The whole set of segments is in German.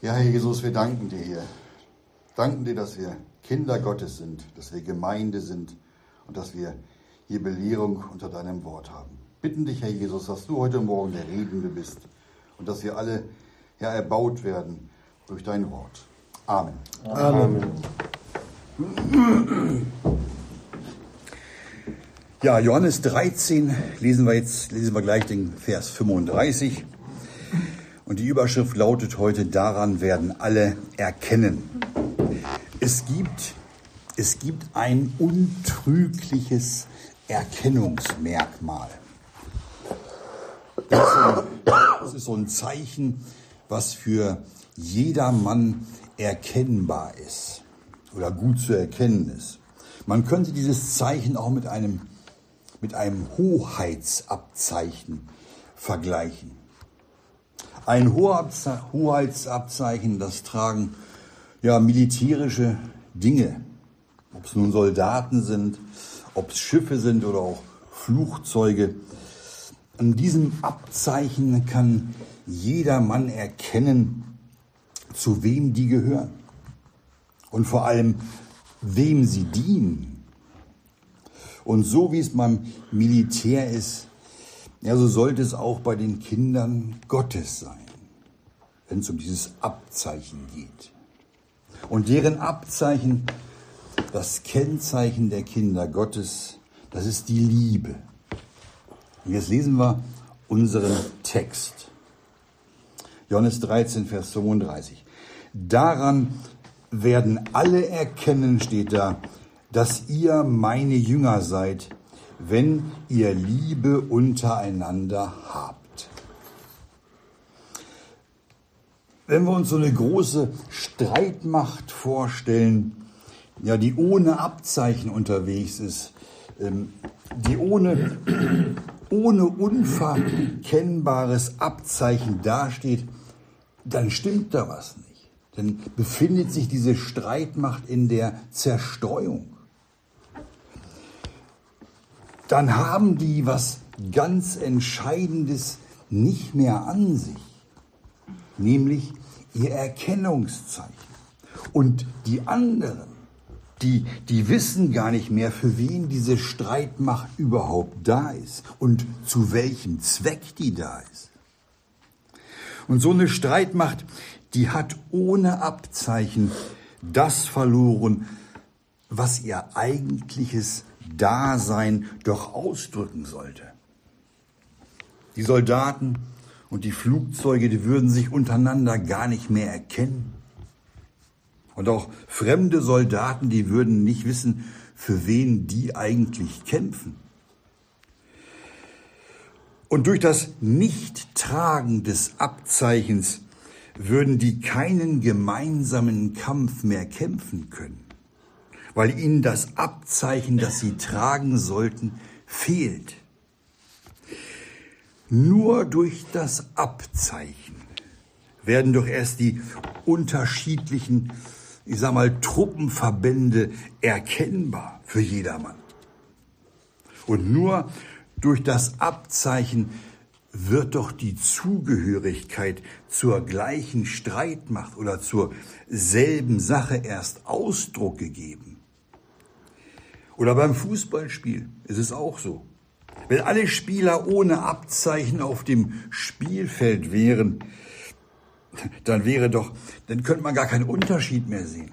Ja, Herr Jesus, wir danken dir hier. Danken dir, dass wir Kinder Gottes sind, dass wir Gemeinde sind und dass wir hier Belehrung unter deinem Wort haben. Bitten dich, Herr Jesus, dass du heute Morgen der Redende bist und dass wir alle ja, erbaut werden durch dein Wort. Amen. Amen. Ja, Johannes 13 lesen wir jetzt, lesen wir gleich den Vers 35. Und die Überschrift lautet heute, daran werden alle erkennen. Es gibt, es gibt ein untrügliches Erkennungsmerkmal. Das ist so ein Zeichen, was für jedermann erkennbar ist oder gut zu erkennen ist. Man könnte dieses Zeichen auch mit einem, mit einem Hoheitsabzeichen vergleichen. Ein Hoheitsabzeichen, das tragen ja militärische Dinge, ob es nun Soldaten sind, ob es Schiffe sind oder auch Flugzeuge. An diesem Abzeichen kann jeder Mann erkennen, zu wem die gehören und vor allem, wem sie dienen. Und so wie es beim Militär ist, ja, so sollte es auch bei den Kindern Gottes sein, wenn es um dieses Abzeichen geht. Und deren Abzeichen, das Kennzeichen der Kinder Gottes, das ist die Liebe. Und jetzt lesen wir unseren Text. Johannes 13, Vers 35. Daran werden alle erkennen, steht da, dass ihr meine Jünger seid, wenn ihr Liebe untereinander habt. Wenn wir uns so eine große Streitmacht vorstellen, ja, die ohne Abzeichen unterwegs ist, ähm, die ohne ohne unverkennbares Abzeichen dasteht, dann stimmt da was nicht. Dann befindet sich diese Streitmacht in der Zerstreuung. Dann haben die was ganz Entscheidendes nicht mehr an sich, nämlich ihr Erkennungszeichen. Und die anderen, die, die wissen gar nicht mehr, für wen diese Streitmacht überhaupt da ist und zu welchem Zweck die da ist. Und so eine Streitmacht, die hat ohne Abzeichen das verloren, was ihr eigentliches Dasein doch ausdrücken sollte. Die Soldaten und die Flugzeuge, die würden sich untereinander gar nicht mehr erkennen. Und auch fremde Soldaten, die würden nicht wissen, für wen die eigentlich kämpfen. Und durch das Nichttragen des Abzeichens würden die keinen gemeinsamen Kampf mehr kämpfen können, weil ihnen das Abzeichen, das sie tragen sollten, fehlt. Nur durch das Abzeichen werden doch erst die unterschiedlichen ich sag mal, Truppenverbände erkennbar für jedermann. Und nur durch das Abzeichen wird doch die Zugehörigkeit zur gleichen Streitmacht oder zur selben Sache erst Ausdruck gegeben. Oder beim Fußballspiel ist es auch so. Wenn alle Spieler ohne Abzeichen auf dem Spielfeld wären, dann wäre doch, dann könnte man gar keinen Unterschied mehr sehen.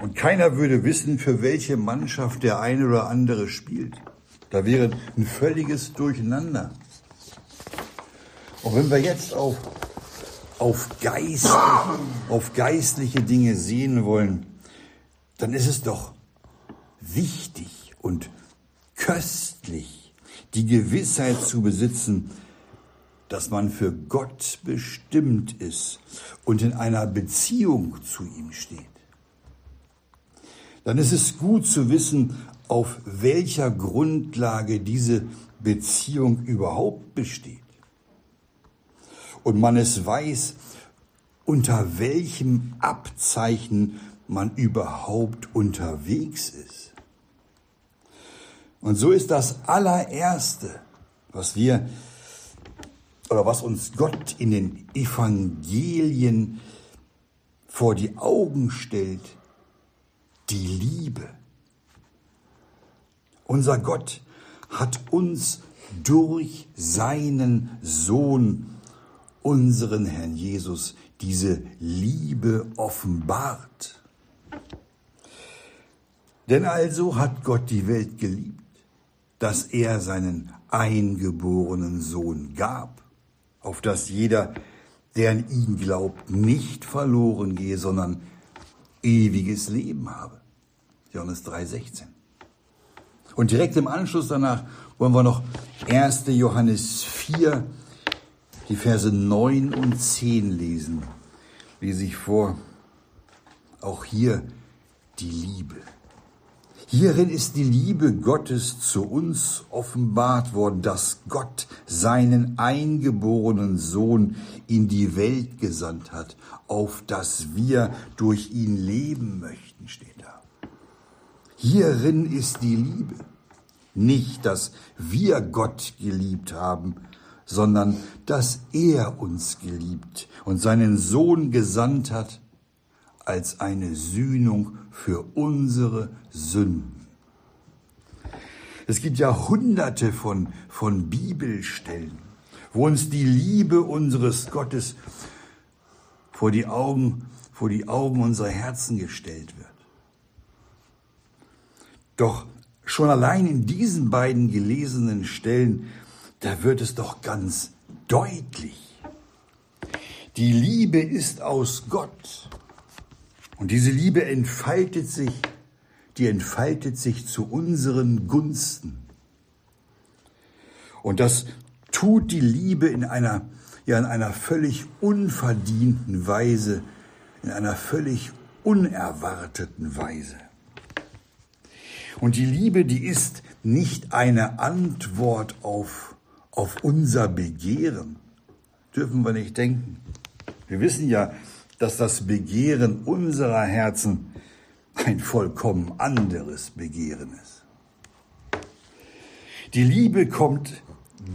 Und keiner würde wissen, für welche Mannschaft der eine oder andere spielt. Da wäre ein völliges Durcheinander. Und wenn wir jetzt auf, auf, geistliche, auf geistliche Dinge sehen wollen, dann ist es doch wichtig und köstlich, die Gewissheit zu besitzen, dass man für Gott bestimmt ist und in einer Beziehung zu ihm steht, dann ist es gut zu wissen, auf welcher Grundlage diese Beziehung überhaupt besteht. Und man es weiß, unter welchem Abzeichen man überhaupt unterwegs ist. Und so ist das allererste, was wir oder was uns Gott in den Evangelien vor die Augen stellt, die Liebe. Unser Gott hat uns durch seinen Sohn, unseren Herrn Jesus, diese Liebe offenbart. Denn also hat Gott die Welt geliebt, dass er seinen eingeborenen Sohn gab, auf dass jeder, der an ihn glaubt, nicht verloren gehe, sondern ewiges Leben habe. Johannes 3,16. Und direkt im Anschluss danach wollen wir noch 1. Johannes 4, die Verse 9 und 10 lesen. Lese ich vor. Auch hier die Liebe. Hierin ist die Liebe Gottes zu uns offenbart worden, dass Gott seinen eingeborenen Sohn in die Welt gesandt hat, auf dass wir durch ihn leben möchten, steht da. Hierin ist die Liebe. Nicht, dass wir Gott geliebt haben, sondern dass er uns geliebt und seinen Sohn gesandt hat als eine Sühnung für unsere Sünden. Es gibt ja hunderte von, von Bibelstellen, wo uns die Liebe unseres Gottes vor die Augen, vor die Augen unserer Herzen gestellt wird. Doch schon allein in diesen beiden gelesenen Stellen, da wird es doch ganz deutlich. Die Liebe ist aus Gott. Und diese Liebe entfaltet sich, die entfaltet sich zu unseren Gunsten. Und das tut die Liebe in einer, ja, in einer völlig unverdienten Weise, in einer völlig unerwarteten Weise. Und die Liebe, die ist nicht eine Antwort auf, auf unser Begehren. Dürfen wir nicht denken. Wir wissen ja, dass das Begehren unserer Herzen ein vollkommen anderes Begehren ist. Die Liebe kommt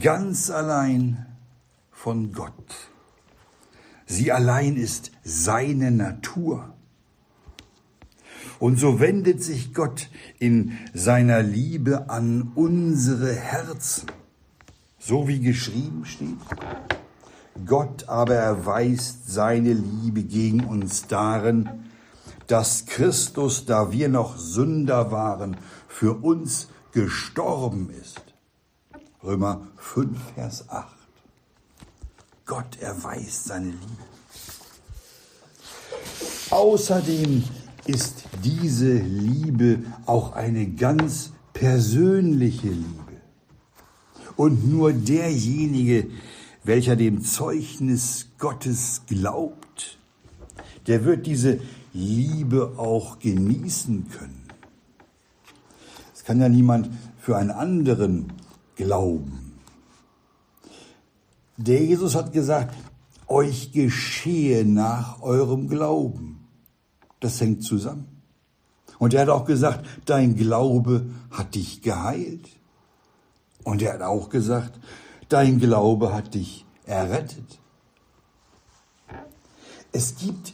ganz allein von Gott. Sie allein ist seine Natur. Und so wendet sich Gott in seiner Liebe an unsere Herzen, so wie geschrieben steht. Gott aber erweist seine Liebe gegen uns darin, dass Christus, da wir noch Sünder waren, für uns gestorben ist. Römer 5, Vers 8. Gott erweist seine Liebe. Außerdem ist diese Liebe auch eine ganz persönliche Liebe. Und nur derjenige, welcher dem Zeugnis Gottes glaubt, der wird diese Liebe auch genießen können. Es kann ja niemand für einen anderen glauben. Der Jesus hat gesagt, euch geschehe nach eurem Glauben. Das hängt zusammen. Und er hat auch gesagt, dein Glaube hat dich geheilt. Und er hat auch gesagt, dein Glaube hat dich errettet. Es gibt,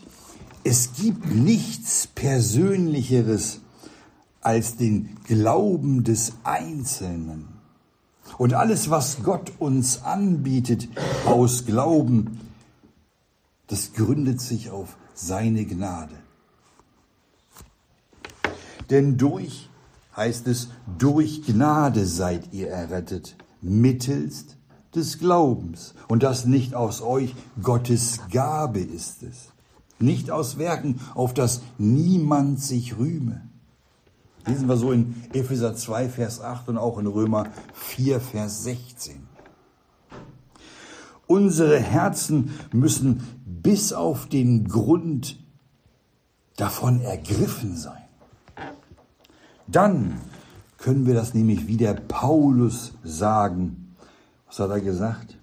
es gibt nichts Persönlicheres als den Glauben des Einzelnen. Und alles, was Gott uns anbietet aus Glauben, das gründet sich auf seine Gnade. Denn durch, heißt es, durch Gnade seid ihr errettet, mittelst des Glaubens. Und das nicht aus euch, Gottes Gabe ist es. Nicht aus Werken, auf das niemand sich rühme. Lesen wir so in Epheser 2, Vers 8 und auch in Römer 4, Vers 16. Unsere Herzen müssen bis auf den Grund davon ergriffen sein. Dann können wir das nämlich wie der Paulus sagen. Was hat er gesagt?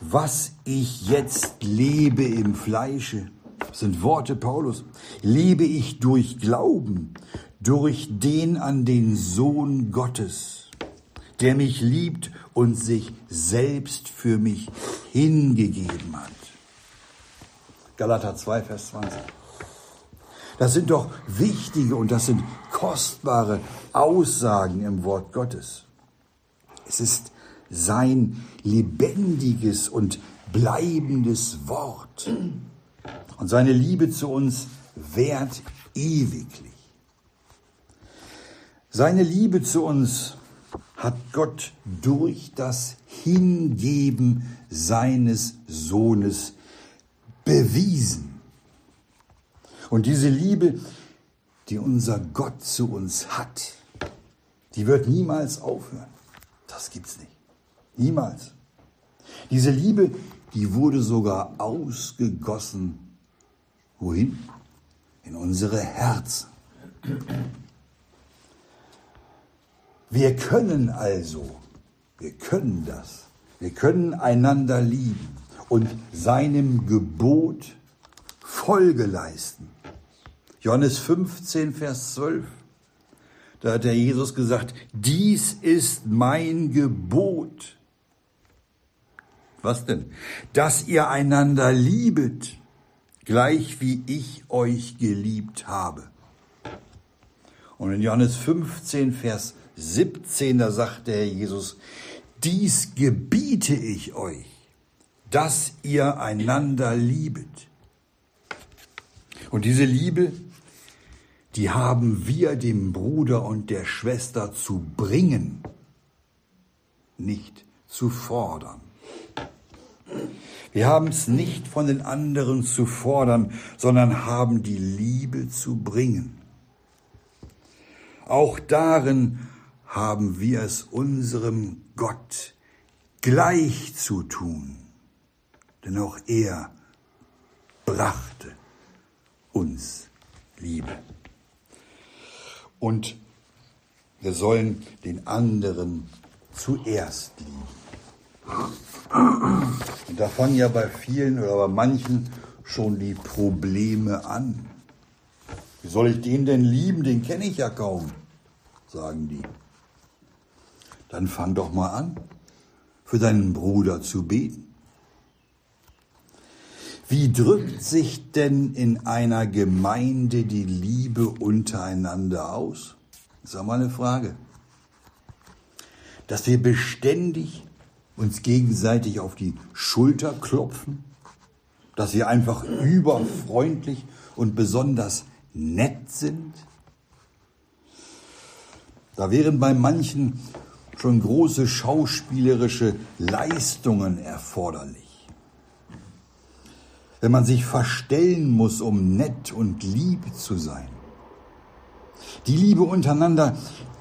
Was ich jetzt lebe im Fleische, sind Worte Paulus, lebe ich durch Glauben, durch den an den Sohn Gottes, der mich liebt und sich selbst für mich hingegeben hat. Galater 2, Vers 20. Das sind doch wichtige und das sind kostbare Aussagen im Wort Gottes. Es ist sein lebendiges und bleibendes Wort. Und seine Liebe zu uns währt ewiglich. Seine Liebe zu uns hat Gott durch das Hingeben seines Sohnes bewiesen. Und diese Liebe, die unser Gott zu uns hat, die wird niemals aufhören. Das gibt's nicht. Niemals. Diese Liebe, die wurde sogar ausgegossen. Wohin? In unsere Herzen. Wir können also, wir können das, wir können einander lieben und seinem Gebot Folge leisten. Johannes 15, Vers 12. Da hat der Jesus gesagt, dies ist mein Gebot. Was denn? Dass ihr einander liebet, gleich wie ich euch geliebt habe. Und in Johannes 15, Vers 17, da sagt der Herr Jesus, dies gebiete ich euch, dass ihr einander liebet. Und diese Liebe, die haben wir dem Bruder und der Schwester zu bringen, nicht zu fordern. Wir haben es nicht von den anderen zu fordern, sondern haben die Liebe zu bringen. Auch darin haben wir es unserem Gott gleich zu tun, denn auch er brachte uns Liebe. Und wir sollen den anderen zuerst lieben. Und da fangen ja bei vielen oder bei manchen schon die Probleme an. Wie soll ich den denn lieben? Den kenne ich ja kaum, sagen die dann fang doch mal an, für deinen Bruder zu beten. Wie drückt sich denn in einer Gemeinde die Liebe untereinander aus? Das ist auch mal eine Frage. Dass wir beständig uns gegenseitig auf die Schulter klopfen, dass wir einfach überfreundlich und besonders nett sind. Da wären bei manchen schon große schauspielerische Leistungen erforderlich. Wenn man sich verstellen muss, um nett und lieb zu sein. Die Liebe untereinander,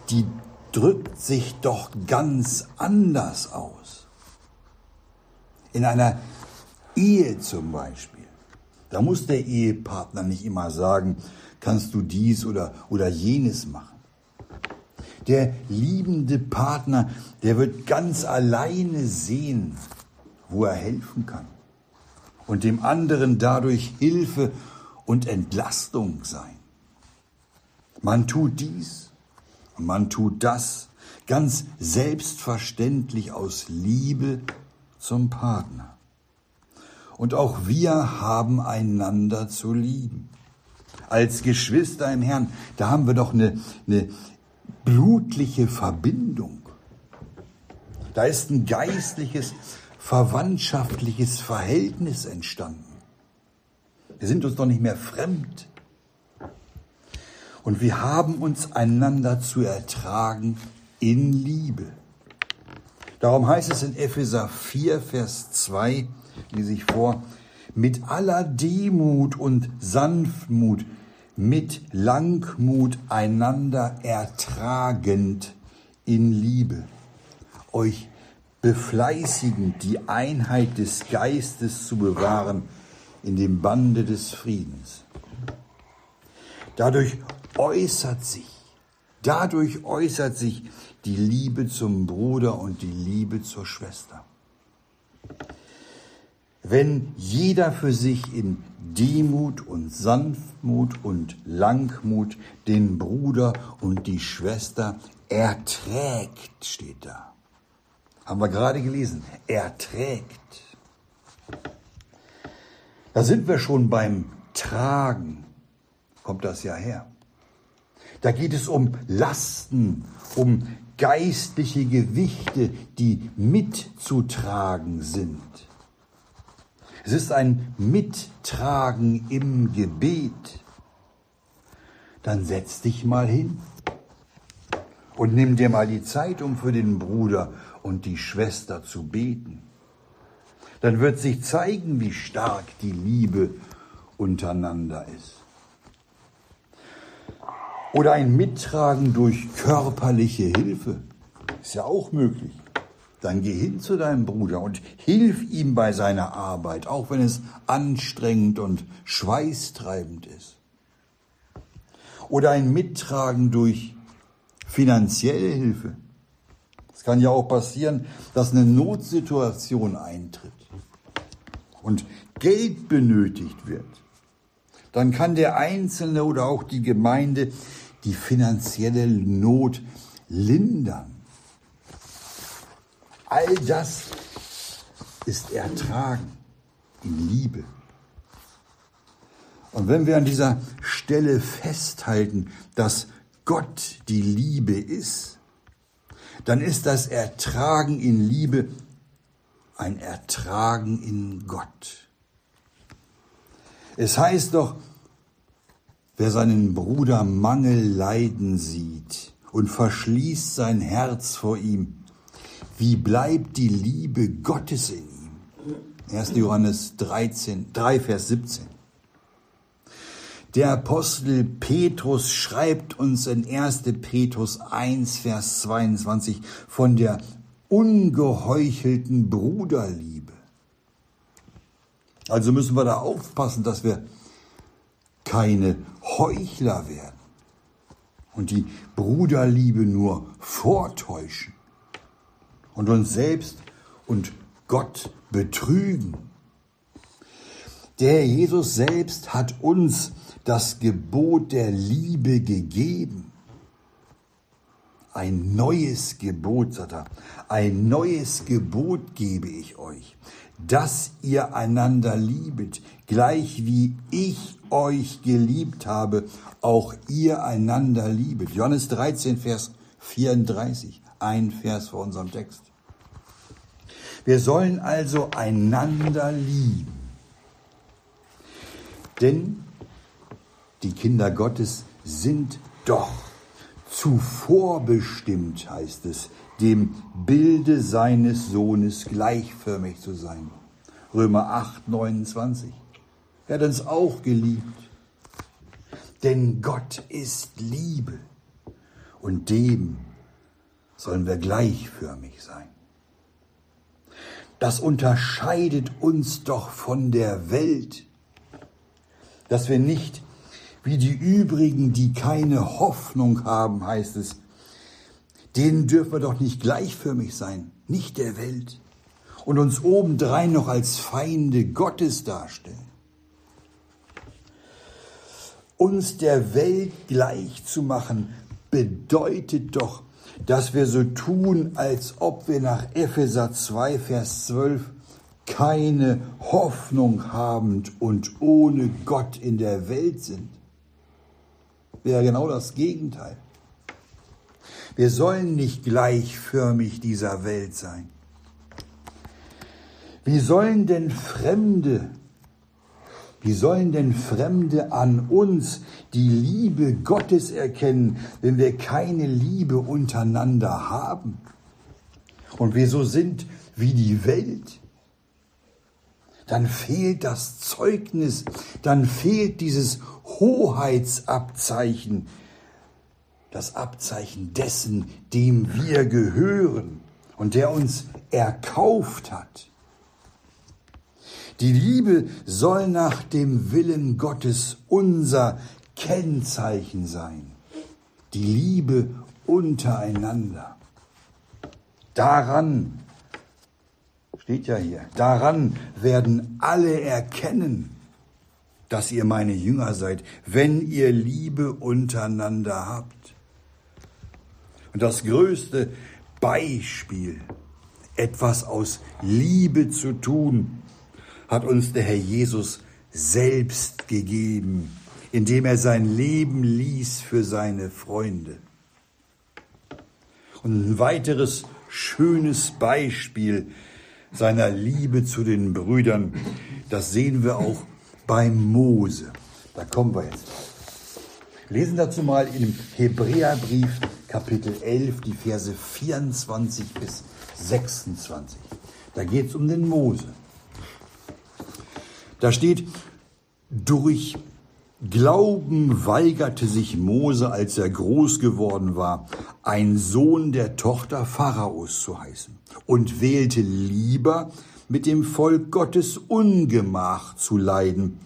die drückt sich doch ganz anders aus. In einer Ehe zum Beispiel, da muss der Ehepartner nicht immer sagen, kannst du dies oder, oder jenes machen. Der liebende Partner, der wird ganz alleine sehen, wo er helfen kann und dem anderen dadurch Hilfe und Entlastung sein. Man tut dies und man tut das ganz selbstverständlich aus Liebe zum Partner. Und auch wir haben einander zu lieben. Als Geschwister im Herrn, da haben wir doch eine, eine blutliche Verbindung. Da ist ein geistliches, verwandtschaftliches Verhältnis entstanden. Wir sind uns doch nicht mehr fremd. Und wir haben uns einander zu ertragen in Liebe. Darum heißt es in Epheser 4, Vers 2, lese ich vor, mit aller Demut und Sanftmut mit Langmut einander ertragend in Liebe, euch befleißigend die Einheit des Geistes zu bewahren in dem Bande des Friedens. Dadurch äußert sich, dadurch äußert sich die Liebe zum Bruder und die Liebe zur Schwester. Wenn jeder für sich in Demut und Sanftmut und Langmut den Bruder und die Schwester erträgt, steht da. Haben wir gerade gelesen. Erträgt. Da sind wir schon beim Tragen. kommt das ja her. Da geht es um Lasten, um geistliche Gewichte, die mitzutragen sind. Es ist ein Mittragen im Gebet. Dann setz dich mal hin und nimm dir mal die Zeit, um für den Bruder und die Schwester zu beten. Dann wird sich zeigen, wie stark die Liebe untereinander ist. Oder ein Mittragen durch körperliche Hilfe. Ist ja auch möglich. Dann geh hin zu deinem Bruder und hilf ihm bei seiner Arbeit, auch wenn es anstrengend und schweißtreibend ist. Oder ein Mittragen durch finanzielle Hilfe. Es kann ja auch passieren, dass eine Notsituation eintritt und Geld benötigt wird. Dann kann der Einzelne oder auch die Gemeinde die finanzielle Not lindern. All das ist Ertragen in Liebe. Und wenn wir an dieser Stelle festhalten, dass Gott die Liebe ist, dann ist das Ertragen in Liebe ein Ertragen in Gott. Es heißt doch, wer seinen Bruder Mangel leiden sieht und verschließt sein Herz vor ihm, wie bleibt die Liebe Gottes in ihm? 1. Johannes 13, 3, Vers 17. Der Apostel Petrus schreibt uns in 1. Petrus 1, Vers 22 von der ungeheuchelten Bruderliebe. Also müssen wir da aufpassen, dass wir keine Heuchler werden und die Bruderliebe nur vortäuschen und uns selbst und Gott betrügen. Der Jesus selbst hat uns das Gebot der Liebe gegeben. Ein neues Gebot, sagt er, ein neues Gebot gebe ich euch, dass ihr einander liebet, gleich wie ich euch geliebt habe, auch ihr einander liebet. Johannes 13, Vers 34, ein Vers vor unserem Text. Wir sollen also einander lieben. Denn die Kinder Gottes sind doch zuvor bestimmt, heißt es, dem Bilde seines Sohnes gleichförmig zu sein. Römer 8, 29. Er hat uns auch geliebt. Denn Gott ist Liebe und dem sollen wir gleichförmig sein. Das unterscheidet uns doch von der Welt, dass wir nicht wie die übrigen, die keine Hoffnung haben, heißt es, denen dürfen wir doch nicht gleichförmig sein, nicht der Welt, und uns obendrein noch als Feinde Gottes darstellen. Uns der Welt gleich zu machen, bedeutet doch, dass wir so tun, als ob wir nach Epheser 2, Vers 12 keine Hoffnung habend und ohne Gott in der Welt sind wäre genau das Gegenteil. Wir sollen nicht gleichförmig dieser Welt sein. Wie sollen denn Fremde, wie sollen denn Fremde an uns die Liebe Gottes erkennen, wenn wir keine Liebe untereinander haben? Und wir so sind wie die Welt? dann fehlt das Zeugnis, dann fehlt dieses Hoheitsabzeichen, das Abzeichen dessen, dem wir gehören und der uns erkauft hat. Die Liebe soll nach dem Willen Gottes unser Kennzeichen sein. Die Liebe untereinander. Daran Steht ja hier. Daran werden alle erkennen, dass ihr meine Jünger seid, wenn ihr Liebe untereinander habt. Und das größte Beispiel, etwas aus Liebe zu tun, hat uns der Herr Jesus selbst gegeben indem er sein Leben ließ für seine Freunde. Und ein weiteres schönes Beispiel seiner Liebe zu den Brüdern, das sehen wir auch bei Mose. Da kommen wir jetzt. Lesen dazu mal im Hebräerbrief Kapitel 11 die Verse 24 bis 26. Da geht es um den Mose. Da steht, durch Glauben weigerte sich Mose, als er groß geworden war, ein Sohn der Tochter Pharaos zu heißen und wählte lieber mit dem Volk Gottes Ungemach zu leiden,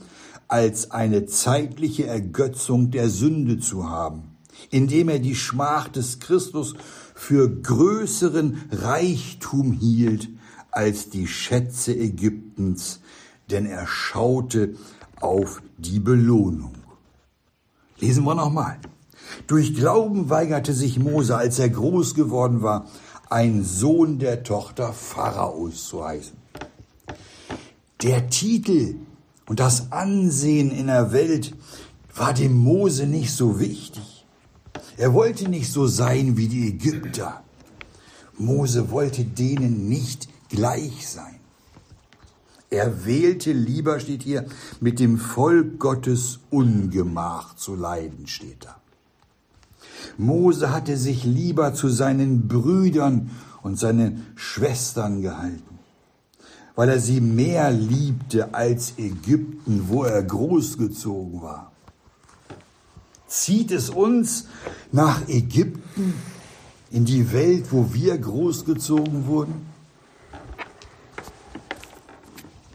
als eine zeitliche Ergötzung der Sünde zu haben, indem er die Schmach des Christus für größeren Reichtum hielt als die Schätze Ägyptens, denn er schaute auf die Belohnung. Lesen wir nochmal. Durch Glauben weigerte sich Mose, als er groß geworden war, ein Sohn der Tochter Pharaos zu heißen. Der Titel und das Ansehen in der Welt war dem Mose nicht so wichtig. Er wollte nicht so sein wie die Ägypter. Mose wollte denen nicht gleich sein. Er wählte lieber, steht hier, mit dem Volk Gottes Ungemach zu leiden, steht da. Mose hatte sich lieber zu seinen Brüdern und seinen Schwestern gehalten, weil er sie mehr liebte als Ägypten, wo er großgezogen war. Zieht es uns nach Ägypten, in die Welt, wo wir großgezogen wurden?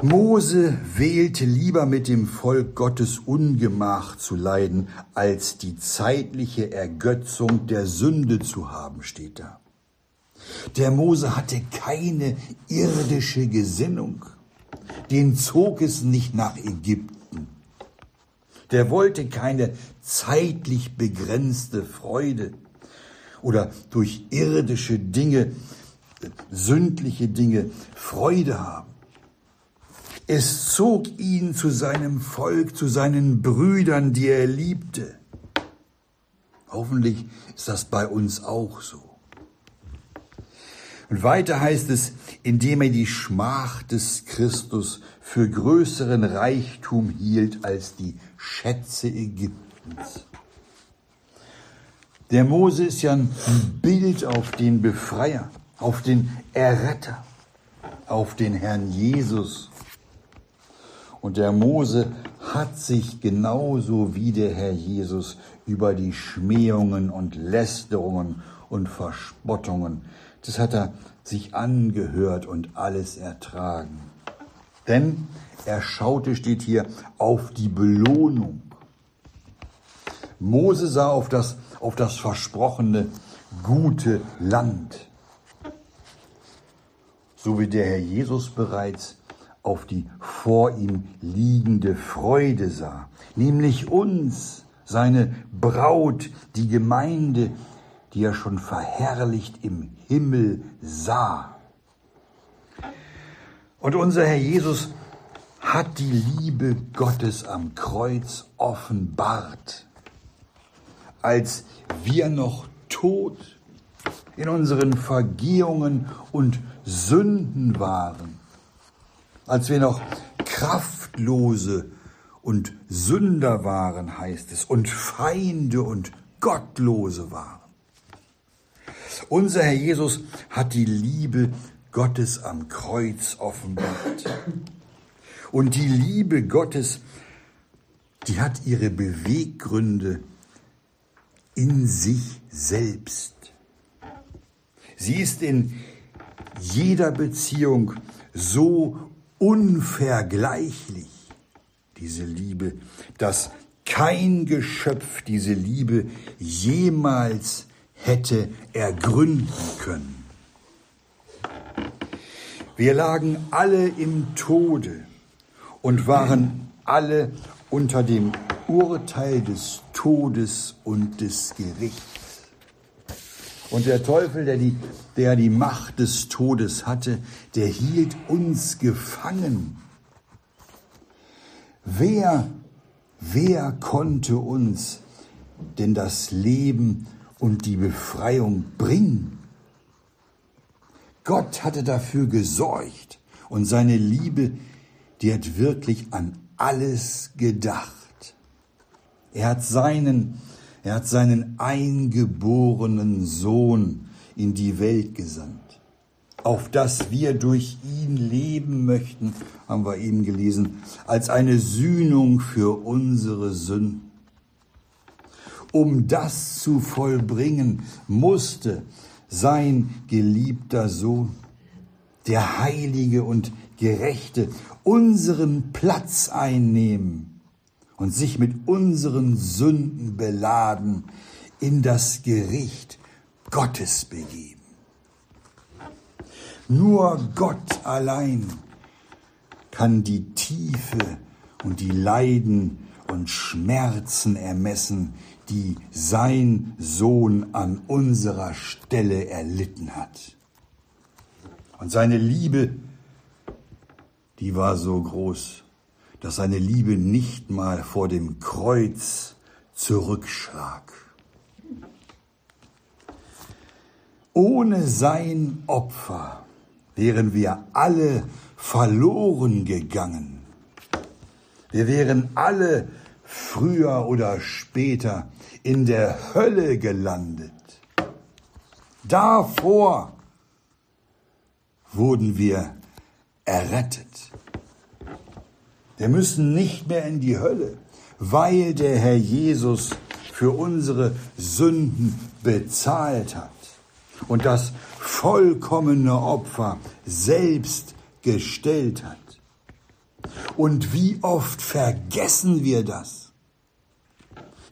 Mose wählte lieber mit dem Volk Gottes Ungemach zu leiden, als die zeitliche Ergötzung der Sünde zu haben, steht da. Der Mose hatte keine irdische Gesinnung. Den zog es nicht nach Ägypten. Der wollte keine zeitlich begrenzte Freude oder durch irdische Dinge, sündliche Dinge Freude haben. Es zog ihn zu seinem Volk, zu seinen Brüdern, die er liebte. Hoffentlich ist das bei uns auch so. Und weiter heißt es, indem er die Schmach des Christus für größeren Reichtum hielt als die Schätze Ägyptens. Der Mose ist ja ein Bild auf den Befreier, auf den Erretter, auf den Herrn Jesus. Und der Mose hat sich genauso wie der Herr Jesus über die Schmähungen und Lästerungen und Verspottungen, das hat er sich angehört und alles ertragen. Denn er schaute, steht hier, auf die Belohnung. Mose sah auf das, auf das versprochene gute Land. So wie der Herr Jesus bereits auf die vor ihm liegende Freude sah, nämlich uns, seine Braut, die Gemeinde, die er schon verherrlicht im Himmel sah. Und unser Herr Jesus hat die Liebe Gottes am Kreuz offenbart, als wir noch tot in unseren Vergehungen und Sünden waren als wir noch kraftlose und Sünder waren, heißt es, und Feinde und Gottlose waren. Unser Herr Jesus hat die Liebe Gottes am Kreuz offenbart. Und die Liebe Gottes, die hat ihre Beweggründe in sich selbst. Sie ist in jeder Beziehung so unvergleichlich, diese Liebe, dass kein Geschöpf diese Liebe jemals hätte ergründen können. Wir lagen alle im Tode und waren alle unter dem Urteil des Todes und des Gerichts. Und der Teufel, der die, der die Macht des Todes hatte, der hielt uns gefangen. Wer wer konnte uns denn das Leben und die Befreiung bringen? Gott hatte dafür gesorgt und seine Liebe, die hat wirklich an alles gedacht. Er hat seinen, er hat seinen eingeborenen Sohn in die Welt gesandt auf dass wir durch ihn leben möchten, haben wir eben gelesen, als eine Sühnung für unsere Sünden. Um das zu vollbringen, musste sein geliebter Sohn, der Heilige und Gerechte, unseren Platz einnehmen und sich mit unseren Sünden beladen, in das Gericht Gottes begeben. Nur Gott allein kann die Tiefe und die Leiden und Schmerzen ermessen, die sein Sohn an unserer Stelle erlitten hat. Und seine Liebe, die war so groß, dass seine Liebe nicht mal vor dem Kreuz zurückschrak. Ohne sein Opfer wären wir alle verloren gegangen. Wir wären alle früher oder später in der Hölle gelandet. Davor wurden wir errettet. Wir müssen nicht mehr in die Hölle, weil der Herr Jesus für unsere Sünden bezahlt hat und das vollkommene Opfer selbst gestellt hat. Und wie oft vergessen wir das?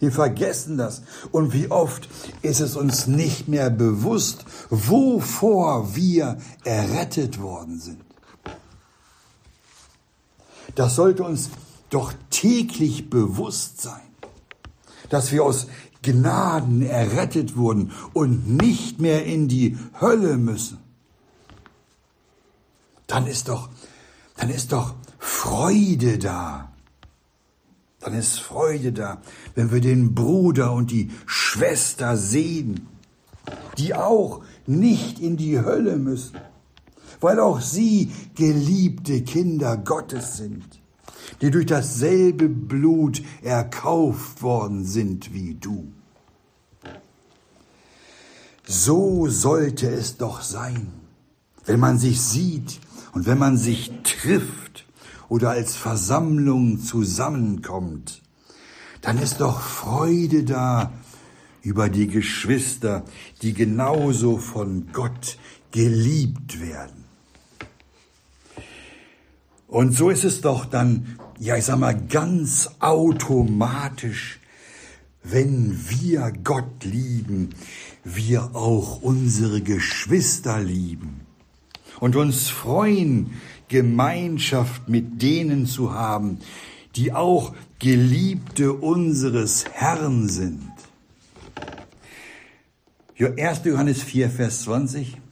Wir vergessen das. Und wie oft ist es uns nicht mehr bewusst, wovor wir errettet worden sind. Das sollte uns doch täglich bewusst sein, dass wir aus Gnaden errettet wurden und nicht mehr in die Hölle müssen, dann ist doch, dann ist doch Freude da. Dann ist Freude da, wenn wir den Bruder und die Schwester sehen, die auch nicht in die Hölle müssen, weil auch sie geliebte Kinder Gottes sind die durch dasselbe Blut erkauft worden sind wie du. So sollte es doch sein, wenn man sich sieht und wenn man sich trifft oder als Versammlung zusammenkommt, dann ist doch Freude da über die Geschwister, die genauso von Gott geliebt werden. Und so ist es doch dann, ja, ich sag mal, ganz automatisch, wenn wir Gott lieben, wir auch unsere Geschwister lieben und uns freuen, Gemeinschaft mit denen zu haben, die auch Geliebte unseres Herrn sind. 1. Johannes 4, Vers 20.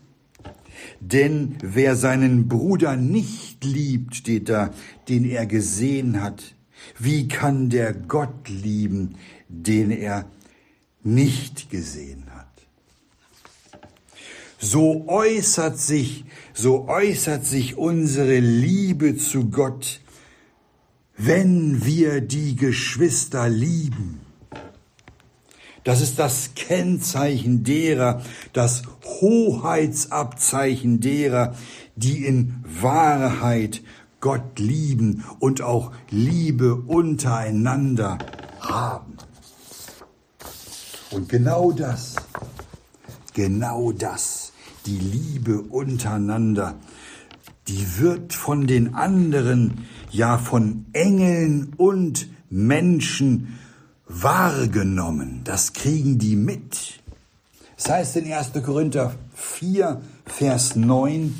Denn wer seinen Bruder nicht liebt, steht da, den er gesehen hat, wie kann der Gott lieben, den er nicht gesehen hat? So äußert sich, so äußert sich unsere Liebe zu Gott, wenn wir die Geschwister lieben. Das ist das Kennzeichen derer, das Hoheitsabzeichen derer, die in Wahrheit Gott lieben und auch Liebe untereinander haben. Und genau das, genau das, die Liebe untereinander, die wird von den anderen, ja von Engeln und Menschen wahrgenommen. Das kriegen die mit. Das heißt in 1. Korinther 4, Vers 9,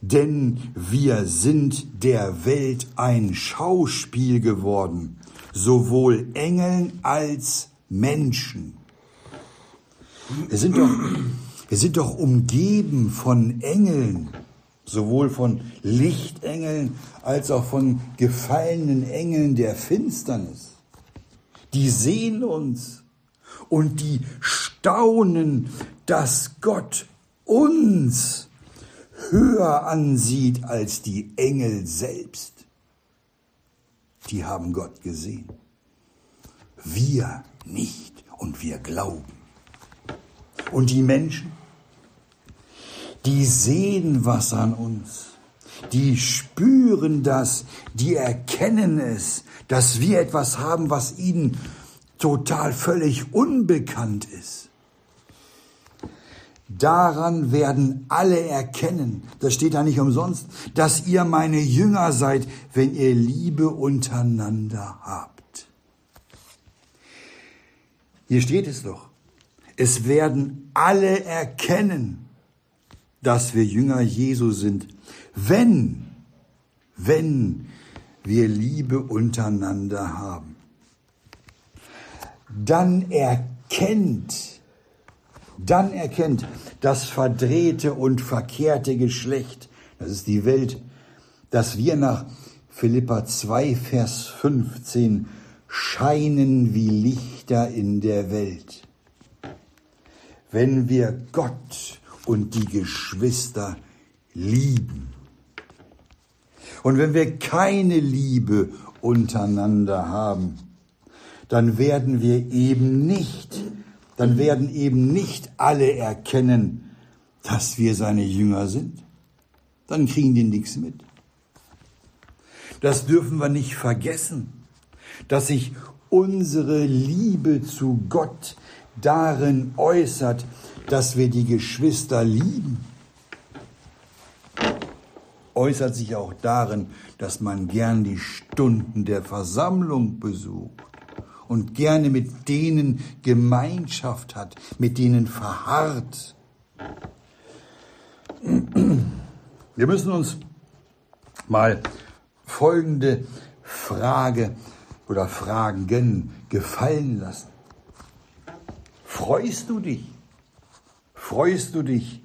denn wir sind der Welt ein Schauspiel geworden, sowohl Engeln als Menschen. Wir sind doch, wir sind doch umgeben von Engeln. sowohl von Lichtengeln als auch von gefallenen Engeln der Finsternis. Die sehen uns und die staunen, dass Gott uns höher ansieht als die Engel selbst. Die haben Gott gesehen. Wir nicht und wir glauben. Und die Menschen, die sehen was an uns, die spüren das, die erkennen es, dass wir etwas haben, was ihnen total völlig unbekannt ist. Daran werden alle erkennen, das steht da nicht umsonst, dass ihr meine Jünger seid, wenn ihr Liebe untereinander habt. Hier steht es doch. Es werden alle erkennen, dass wir Jünger Jesu sind, wenn, wenn wir Liebe untereinander haben. Dann erkennt, dann erkennt das verdrehte und verkehrte Geschlecht, das ist die Welt, dass wir nach Philippa 2, Vers 15 scheinen wie Lichter in der Welt. Wenn wir Gott und die Geschwister lieben. Und wenn wir keine Liebe untereinander haben, dann werden wir eben nicht, dann werden eben nicht alle erkennen, dass wir seine Jünger sind. Dann kriegen die nichts mit. Das dürfen wir nicht vergessen dass sich unsere Liebe zu Gott darin äußert, dass wir die Geschwister lieben. Äußert sich auch darin, dass man gern die Stunden der Versammlung besucht und gerne mit denen Gemeinschaft hat, mit denen verharrt. Wir müssen uns mal folgende Frage oder Fragen gefallen lassen. Freust du dich? Freust du dich,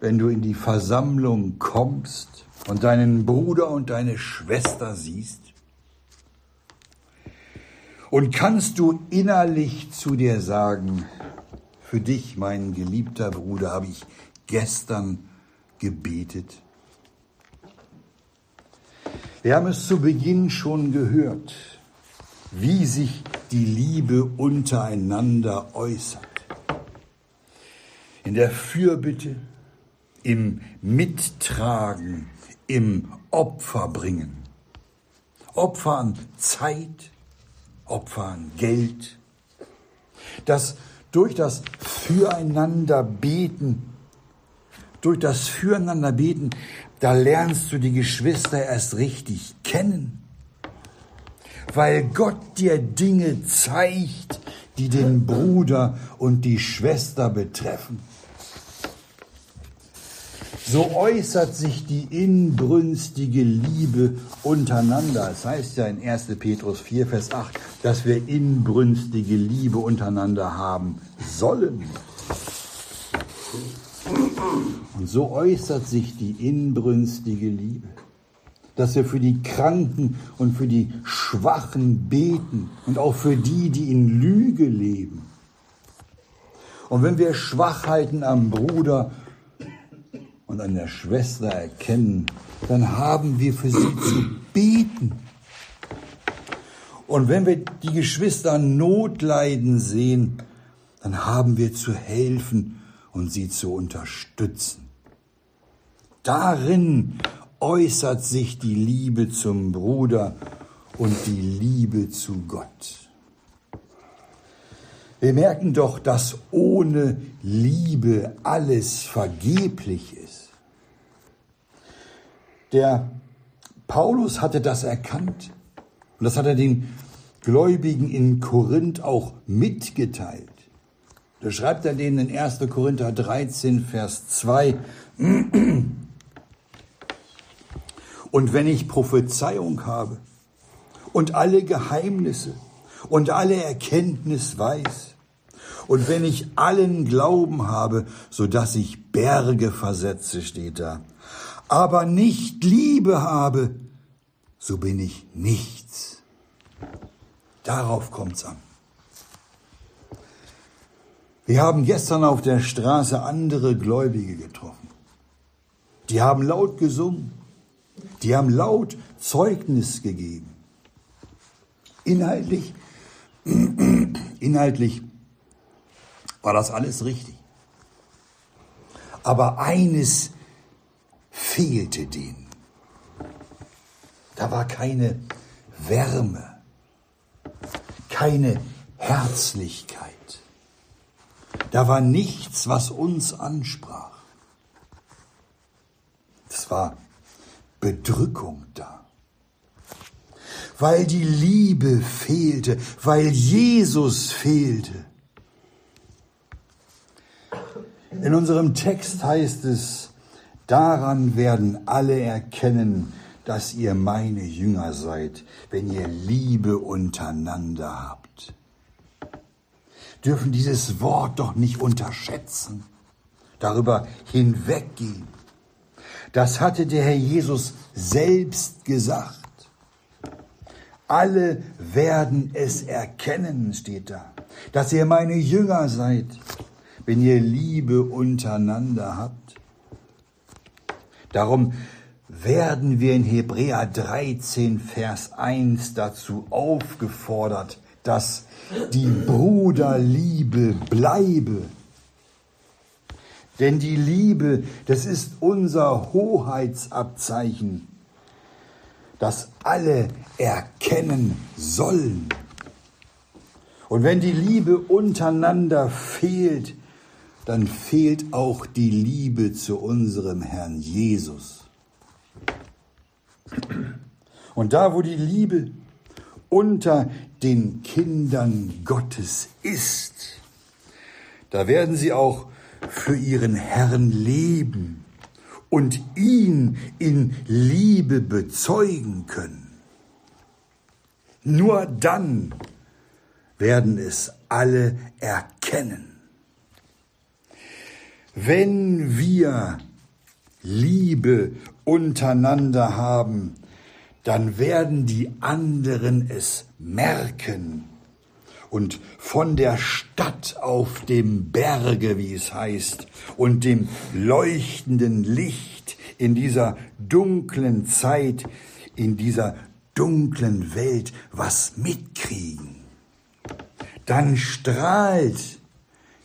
wenn du in die Versammlung kommst und deinen Bruder und deine Schwester siehst? Und kannst du innerlich zu dir sagen, für dich, mein geliebter Bruder, habe ich gestern gebetet? Wir haben es zu Beginn schon gehört wie sich die Liebe untereinander äußert. In der Fürbitte, im Mittragen, im Opferbringen. Opfer an Zeit, Opfer an Geld. Das durch das Füreinander beten, durch das Füreinander beten, da lernst du die Geschwister erst richtig kennen weil Gott dir Dinge zeigt, die den Bruder und die Schwester betreffen. So äußert sich die inbrünstige Liebe untereinander. Es heißt ja in 1. Petrus 4, Vers 8, dass wir inbrünstige Liebe untereinander haben sollen. Und so äußert sich die inbrünstige Liebe dass wir für die Kranken und für die Schwachen beten und auch für die, die in Lüge leben. Und wenn wir Schwachheiten am Bruder und an der Schwester erkennen, dann haben wir für sie zu beten. Und wenn wir die Geschwister Notleiden sehen, dann haben wir zu helfen und sie zu unterstützen. Darin äußert sich die Liebe zum Bruder und die Liebe zu Gott. Wir merken doch, dass ohne Liebe alles vergeblich ist. Der Paulus hatte das erkannt und das hat er den Gläubigen in Korinth auch mitgeteilt. Da schreibt er denen in 1. Korinther 13, Vers 2, und wenn ich Prophezeiung habe und alle Geheimnisse und alle Erkenntnis weiß, und wenn ich allen Glauben habe, so dass ich Berge versetze, steht da, aber nicht Liebe habe, so bin ich nichts. Darauf kommt's an. Wir haben gestern auf der Straße andere Gläubige getroffen. Die haben laut gesungen. Die haben laut Zeugnis gegeben. Inhaltlich, inhaltlich war das alles richtig. Aber eines fehlte denen. Da war keine Wärme, keine Herzlichkeit. Da war nichts, was uns ansprach. Es war Bedrückung da. Weil die Liebe fehlte, weil Jesus fehlte. In unserem Text heißt es, daran werden alle erkennen, dass ihr meine Jünger seid, wenn ihr Liebe untereinander habt. Dürfen dieses Wort doch nicht unterschätzen, darüber hinweggehen. Das hatte der Herr Jesus selbst gesagt. Alle werden es erkennen, steht da, dass ihr meine Jünger seid, wenn ihr Liebe untereinander habt. Darum werden wir in Hebräer 13, Vers 1 dazu aufgefordert, dass die Bruderliebe bleibe. Denn die Liebe, das ist unser Hoheitsabzeichen, das alle erkennen sollen. Und wenn die Liebe untereinander fehlt, dann fehlt auch die Liebe zu unserem Herrn Jesus. Und da, wo die Liebe unter den Kindern Gottes ist, da werden sie auch für ihren Herrn leben und ihn in Liebe bezeugen können. Nur dann werden es alle erkennen. Wenn wir Liebe untereinander haben, dann werden die anderen es merken. Und von der Stadt auf dem Berge, wie es heißt, und dem leuchtenden Licht in dieser dunklen Zeit, in dieser dunklen Welt was mitkriegen. Dann strahlt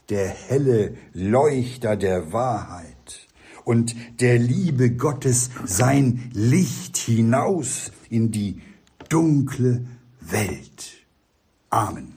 der helle Leuchter der Wahrheit und der Liebe Gottes sein Licht hinaus in die dunkle Welt. Amen.